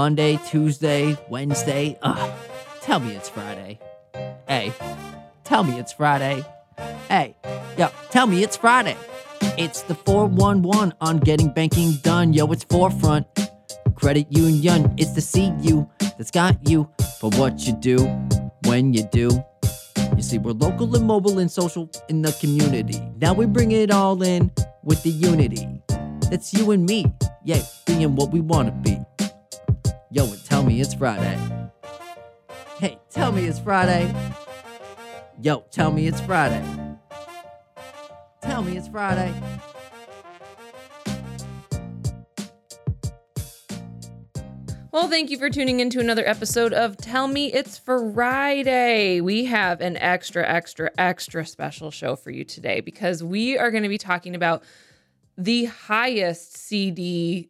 Monday, Tuesday, Wednesday. Ugh, tell me it's Friday. Hey, tell me it's Friday. Hey, yo, tell me it's Friday. It's the 411 on getting banking done. Yo, it's 4Front. Credit union, it's the CU that's got you for what you do when you do. You see, we're local and mobile and social in the community. Now we bring it all in with the unity. That's you and me, yeah, being what we want to be. Yo, and tell me it's Friday. Hey, tell me it's Friday. Yo, tell me it's Friday. Tell me it's Friday. Well, thank you for tuning in to another episode of Tell Me It's Friday. We have an extra, extra, extra special show for you today because we are going to be talking about the highest CD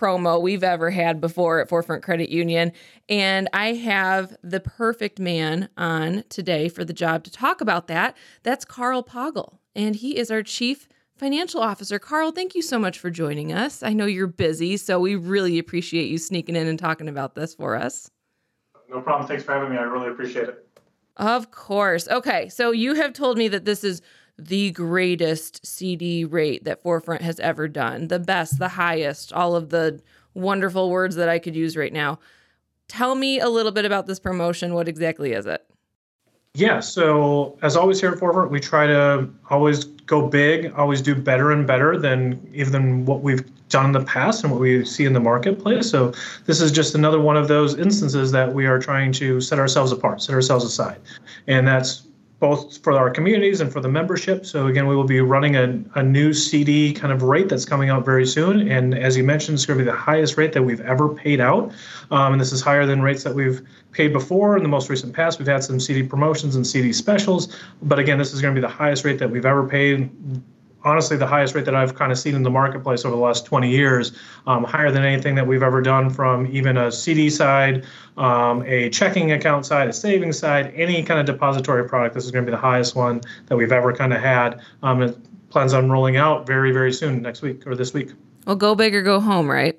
promo we've ever had before at 4Front Credit Union. And I have the perfect man on today for the job to talk about that. That's Carl Poggle, and he is our chief financial officer. Carl, thank you so much for joining us. I know you're busy, so we really appreciate you sneaking in and talking about this for us. No problem. Thanks for having me. I really appreciate it. Of course. Okay, so you have told me that this is the greatest CD rate that 4Front has ever done, the best, the highest, all of the wonderful words that I could use right now. Tell me a little bit about this promotion. What exactly is it? Yeah, so as always here at 4Front, we try to always go big, always do better and better than even what we've done in the past and what we see in the marketplace. So this is just another one of those instances that we are trying to set ourselves apart, set ourselves aside. And that's both for our communities and for the membership. So again, we will be running a, a new CD kind of rate that's coming out very soon. And as you mentioned, it's going to be the highest rate that we've ever paid out. Um, and this is higher than rates that we've paid before in the most recent past. We've had some CD promotions and CD specials, but again, this is going to be the highest rate that we've ever paid honestly the highest rate that I've kind of seen in the marketplace over the last 20 years, um, higher than anything that we've ever done from even a CD side, um, a checking account side, a savings side, any kind of depository product. This is going to be the highest one that we've ever kind of had. Um, it plans on rolling out very, very soon next week or this week. Well, go big or go home, right?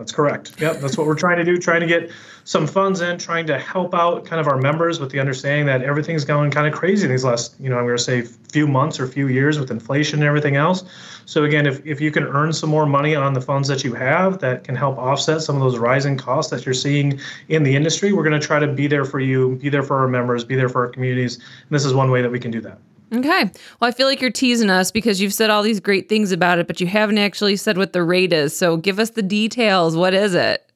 That's correct. Yep, that's what we're trying to do. Trying to get some funds in, trying to help out kind of our members with the understanding that everything's going kind of crazy these last, you know, I'm going to say few months or few years with inflation and everything else. So again, if if you can earn some more money on the funds that you have, that can help offset some of those rising costs that you're seeing in the industry. We're going to try to be there for you, be there for our members, be there for our communities, and this is one way that we can do that. Okay. Well, I feel like you're teasing us because you've said all these great things about it, but you haven't actually said what the rate is. So give us the details. What is it?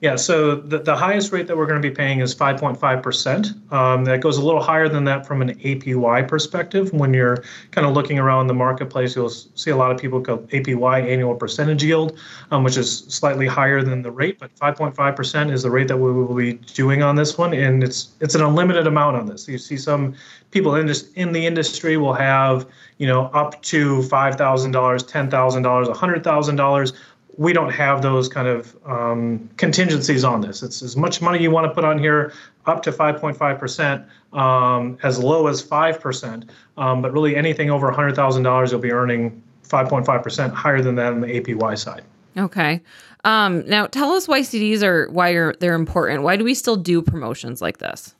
Yeah, so the, the highest rate that we're going to be paying is 5.5%. Um, that goes a little higher than that from an APY perspective. When you're kind of looking around the marketplace, you'll see a lot of people go APY, annual percentage yield, um, which is slightly higher than the rate, but 5.5% is the rate that we will be doing on this one. And it's it's an unlimited amount on this. You see some people in, this, in the industry will have, you know, up to $5,000, $10,000, $100,000 we don't have those kind of um, contingencies on this. It's as much money you want to put on here, up to 5.5%, um, as low as 5%. Um, but really, anything over $100,000, you'll be earning 5.5% higher than that on the APY side. Okay. Um, now, tell us why CDs are why are they're important. Why do we still do promotions like this?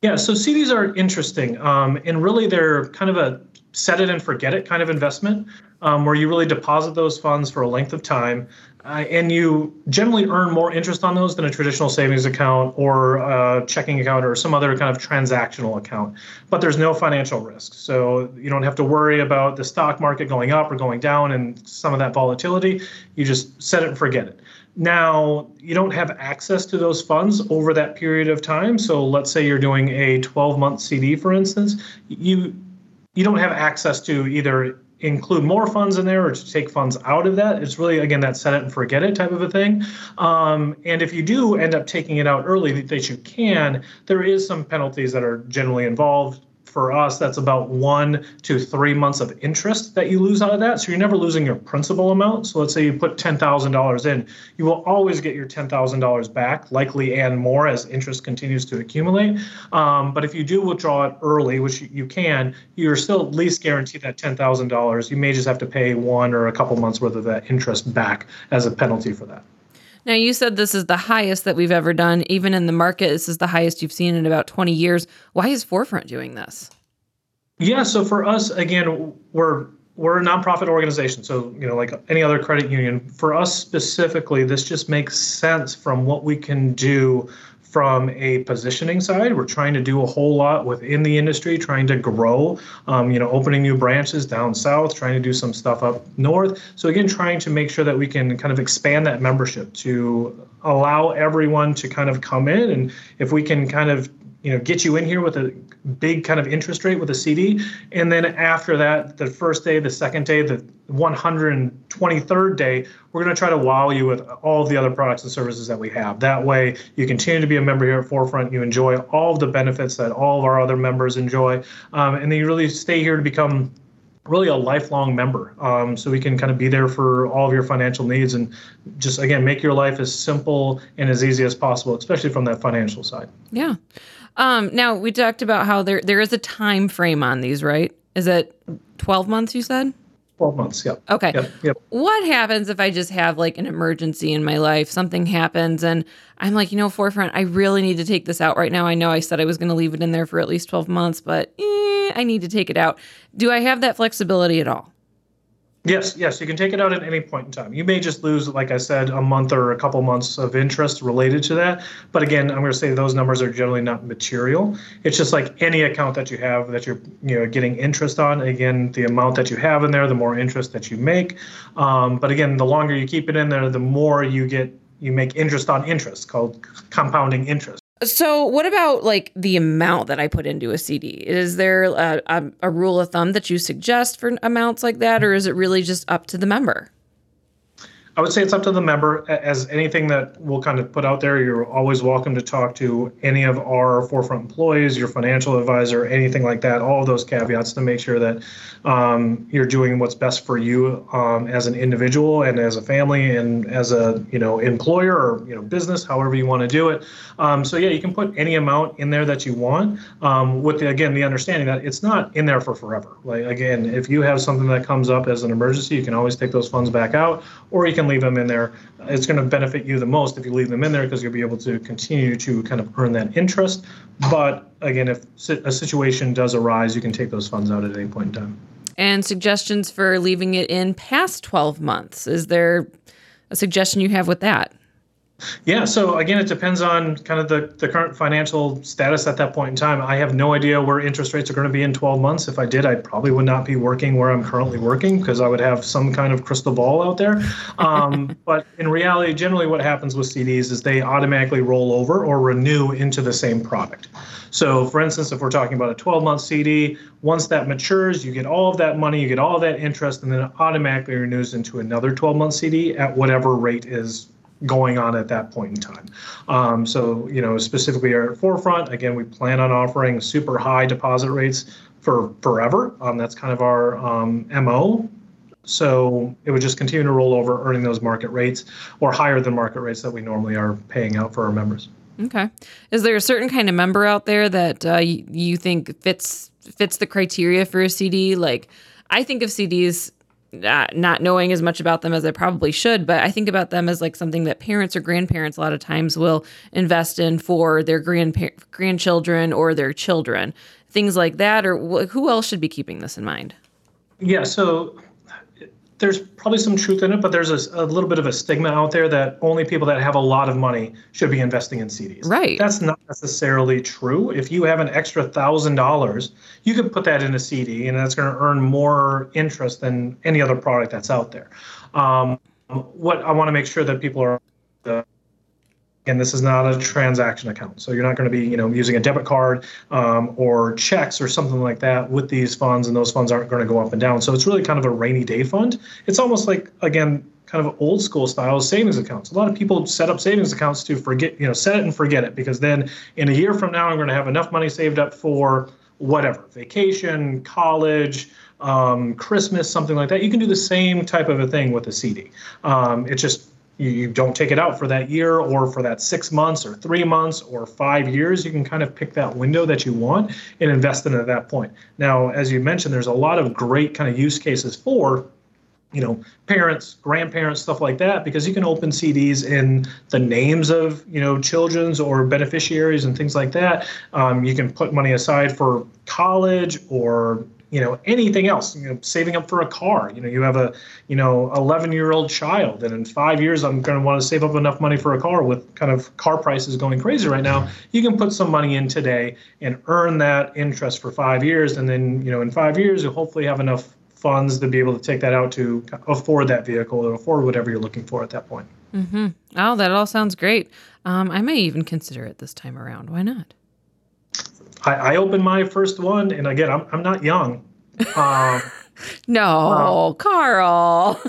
Yeah, so CDs are interesting, um, and really they're kind of a set it and forget it kind of investment um, where you really deposit those funds for a length of time. Uh, and you generally earn more interest on those than a traditional savings account or a checking account or some other kind of transactional account. But there's no financial risk. So you don't have to worry about the stock market going up or going down and some of that volatility. You just set it and forget it. Now, you don't have access to those funds over that period of time. So let's say you're doing a 12 month CD, for instance, you you don't have access to either include more funds in there or to take funds out of that. It's really, again, that set it and forget it type of a thing. Um, and if you do end up taking it out early that you can, there is some penalties that are generally involved for us, that's about one to three months of interest that you lose out of that. So you're never losing your principal amount. So let's say you put $10,000 in, you will always get your $10,000 back, likely and more as interest continues to accumulate. Um, but if you do withdraw it early, which you can, you're still at least guaranteed that $10,000. You may just have to pay one or a couple months worth of that interest back as a penalty for that. Now, you said this is the highest that we've ever done. Even in the market, this is the highest you've seen in about 20 years. Why is 4Front doing this? Yeah, so for us, again, we're we're a nonprofit organization, so you know, like any other credit union. For us specifically, this just makes sense from what we can do from a positioning side. We're trying to do a whole lot within the industry, trying to grow, um, you know, opening new branches down south, trying to do some stuff up north. So again, trying to make sure that we can kind of expand that membership to allow everyone to kind of come in, and if we can kind of you know get you in here with a big kind of interest rate with a CD, and then after that, the first day, the second day, the 123rd day, we're going to try to wow you with all of the other products and services that we have. That way, you continue to be a member here at 4Front. You enjoy all of the benefits that all of our other members enjoy, um, and then you really stay here to become really a lifelong member. Um, so we can kind of be there for all of your financial needs and just again make your life as simple and as easy as possible, especially from that financial side. Yeah. Um, now we talked about how there there is a time frame on these, right? Is it 12 months you said? 12 months, yep. Okay. Yep, yep. What happens if I just have like an emergency in my life? Something happens and I'm like, you know, 4Front, I really need to take this out right now. I know I said I was going to leave it in there for at least 12 months, but eh, I need to take it out. Do I have that flexibility at all? Yes, yes, you can take it out at any point in time. You may just lose, like I said, a month or a couple months of interest related to that. But again, I'm going to say those numbers are generally not material. It's just like any account that you have that you're, you know, getting interest on. Again, the amount that you have in there, the more interest that you make. Um, but again, the longer you keep it in there, the more you get, you make interest on interest, called compounding interest. So, what about like the amount that I put into a CD? Is there a, a, a, rule of thumb that you suggest for amounts like that, or is it really just up to the member? I would say it's up to the member. As anything that we'll kind of put out there, you're always welcome to talk to any of our 4Front employees, your financial advisor, anything like that. All of those caveats to make sure that um, you're doing what's best for you um, as an individual and as a family and as a you know employer or you know business, however you want to do it. Um, so yeah, you can put any amount in there that you want, um, with the, again the understanding that it's not in there for forever. Like again, if you have something that comes up as an emergency, you can always take those funds back out, or you can leave them in there. It's going to benefit you the most if you leave them in there because you'll be able to continue to kind of earn that interest. But again, if a situation does arise, you can take those funds out at any point in time. And suggestions for leaving it in past 12 months. Is there a suggestion you have with that? Yeah, so again, it depends on kind of the, the current financial status at that point in time. I have no idea where interest rates are going to be in 12 months. If I did, I probably would not be working where I'm currently working because I would have some kind of crystal ball out there. Um, but in reality, generally what happens with CDs is they automatically roll over or renew into the same product. So, for instance, if we're talking about a 12 month CD, once that matures, you get all of that money, you get all of that interest, and then it automatically renews into another 12 month CD at whatever rate is going on at that point in time. Um, so, you know, specifically our 4Front, again, we plan on offering super high deposit rates for forever. Um, that's kind of our um, MO. So it would just continue to roll over, earning those market rates or higher than market rates that we normally are paying out for our members. Okay. Is there a certain kind of member out there that uh, you think fits fits the criteria for a CD? Like, I think of CDs not, not knowing as much about them as I probably should, but I think about them as like something that parents or grandparents a lot of times will invest in for their grandpa- grandchildren or their children, things like that. Or wh- who else should be keeping this in mind? Yeah, so there's probably some truth in it, but there's a, a, little bit of a stigma out there that only people that have a lot of money should be investing in CDs. Right. That's not necessarily true. If you have an extra thousand dollars, you can put that in a CD, and that's going to earn more interest than any other product that's out there. Um, what I want to make sure that people are uh, and this is not a transaction account. So you're not going to be you know using a debit card um, or checks or something like that with these funds and those funds aren't going to go up and down. So it's really kind of a rainy day fund. It's almost like again kind of old school style savings accounts. A lot of people set up savings accounts to forget you know set it and forget it because then in a year from now i'm going to have enough money saved up for whatever vacation college um, christmas something like that. You can do the same type of a thing with a cd um, it's just you, you don't take it out for that year or for that six months or three months or five years. You can kind of pick that window that you want and invest in it at that point. Now, as you mentioned, there's a lot of great kind of use cases for you know parents grandparents stuff like that because you can open cds in the names of you know children's or beneficiaries and things like that um, you can put money aside for college or you know anything else you know saving up for a car you know you have a you know 11 year old child and in five years i'm going to want to save up enough money for a car with kind of car prices going crazy right now you can put some money in today and earn that interest for five years and then you know in five years you'll hopefully have enough funds to be able to take that out to afford that vehicle or afford whatever you're looking for at that point. Mm-hmm. Oh, that all sounds great. Um, I may even consider it this time around. Why not? I, I opened my first one, and again, I'm, I'm not young. Um, no, uh, Carl.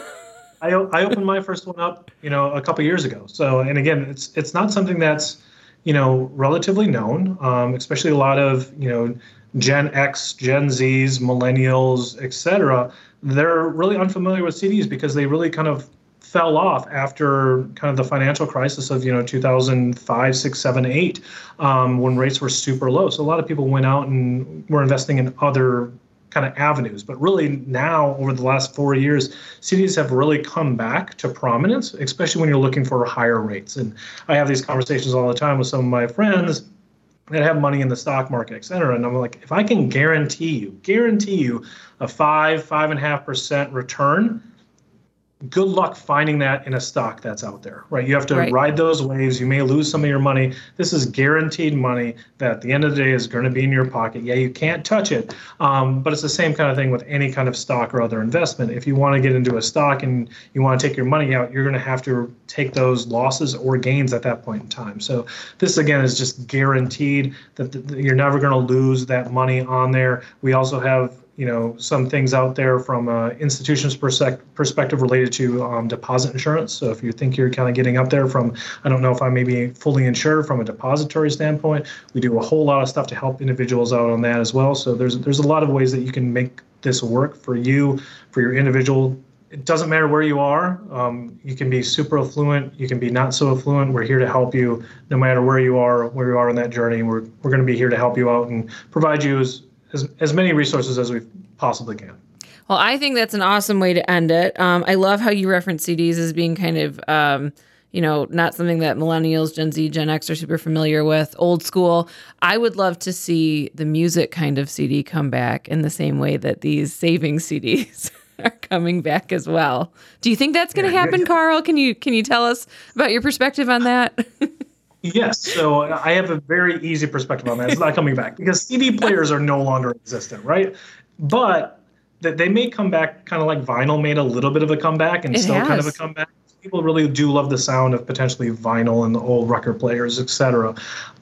I, I opened my first one up, you know, a couple years ago. So, and again, it's it's not something that's, you know, relatively known, um, especially a lot of you know Gen X, Gen Zs, millennials, etc., they're really unfamiliar with CDs because they really kind of fell off after kind of the financial crisis of you know 2005 6 7 8 um, when rates were super low. So a lot of people went out and were investing in other kind of avenues. But really now over the last four years CDs have really come back to prominence especially when you're looking for higher rates. And i have these conversations all the time with some of my friends that have money in the stock market, et cetera. And I'm like, if I can guarantee you, guarantee you a five, five and a half percent return, good luck finding that in a stock that's out there, right? You have to right. ride those waves. You may lose some of your money. This is guaranteed money that at the end of the day is going to be in your pocket. Yeah, you can't touch it, um, but it's the same kind of thing with any kind of stock or other investment. If you want to get into a stock and you want to take your money out, you're going to have to take those losses or gains at that point in time. So this again is just guaranteed that you're never going to lose that money on there. We also have you know some things out there from uh, institutions perspective related to um, deposit insurance. So if you think you're kind of getting up there from, I don't know if I may be fully insured from a depository standpoint, we do a whole lot of stuff to help individuals out on that as well. So there's there's a lot of ways that you can make this work for you, for your individual. It doesn't matter where you are. Um, you can be super affluent. You can be not so affluent. We're here to help you, no matter where you are, where you are in that journey. We're we're going to be here to help you out and provide you as as, as many resources as we possibly can. Well, I think that's an awesome way to end it. Um, I love how you reference CDs as being kind of, um, you know, not something that millennials, Gen Z, Gen X are super familiar with, old school. I would love to see the music kind of CD come back in the same way that these saving CDs are coming back as well. Do you think that's going to yeah, happen, yeah. Carl? Can you can you tell us about your perspective on that? Yes, so I have a very easy perspective on that. It's not coming back because CD players are no longer existent, right? But that they may come back kind of like vinyl made a little bit of a comeback and it still has. kind of a comeback. People really do love the sound of potentially vinyl and the old record players, etc.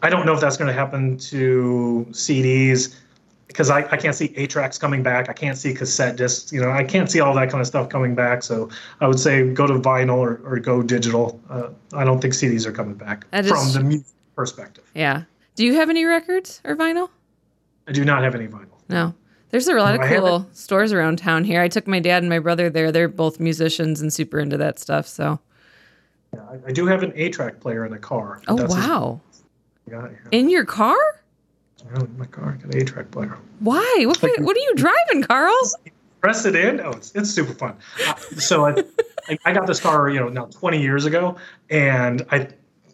I don't know if that's going to happen to CDs because I, I can't see eight tracks coming back. I can't see cassette discs. You know, I can't see all that kind of stuff coming back. So I would say go to vinyl or, or go digital. Uh, I don't think CDs are coming back that from is, the music perspective. Yeah. Do you have any records or vinyl? I do not have any vinyl. No. There's a lot no, of cool stores around town here. I took my dad and my brother there. They're both musicians and super into that stuff. So. Yeah, I, I do have an eight-track player in a car. Oh wow! Yeah. In your car? My car. I got an eight track player. Why? What, like, what are you driving, Carl? Press it in. Oh, it's, it's super fun. Uh, so I, I got this car, you know, now 20 years ago, and I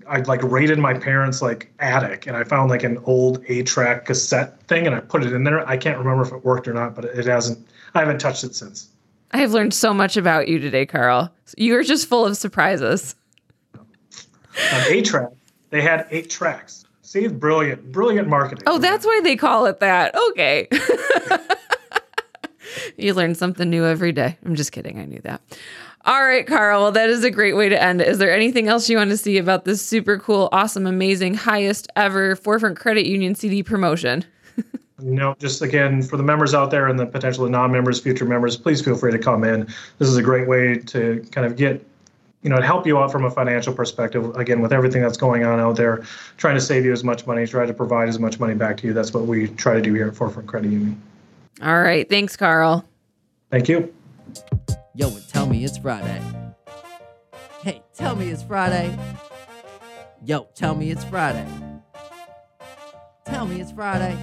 I like raided my parents' like attic, and I found like an old eight-track cassette thing, and I put it in there. I can't remember if it worked or not, but it hasn't. I haven't touched it since. I have learned so much about you today, Carl. You're just full of surprises. On eight track, they had eight tracks. See, brilliant, brilliant marketing. Oh, that's why they call it that. Okay. you learn something new every day. I'm just kidding. I knew that. All right, Carl. Well, that is a great way to end. Is there anything else you want to see about this super cool, awesome, amazing, highest ever 4Front Credit Union CD promotion? no, just again for the members out there and the potential non-members, future members, please feel free to come in. This is a great way to kind of get you know, to help you out from a financial perspective, again, with everything that's going on out there, trying to save you as much money, try to provide as much money back to you. That's what we try to do here at 4Front Credit Union. All right. Thanks, Carl. Thank you. Yo, tell me it's Friday. Hey, tell me it's Friday. Yo, tell me it's Friday. Tell me it's Friday.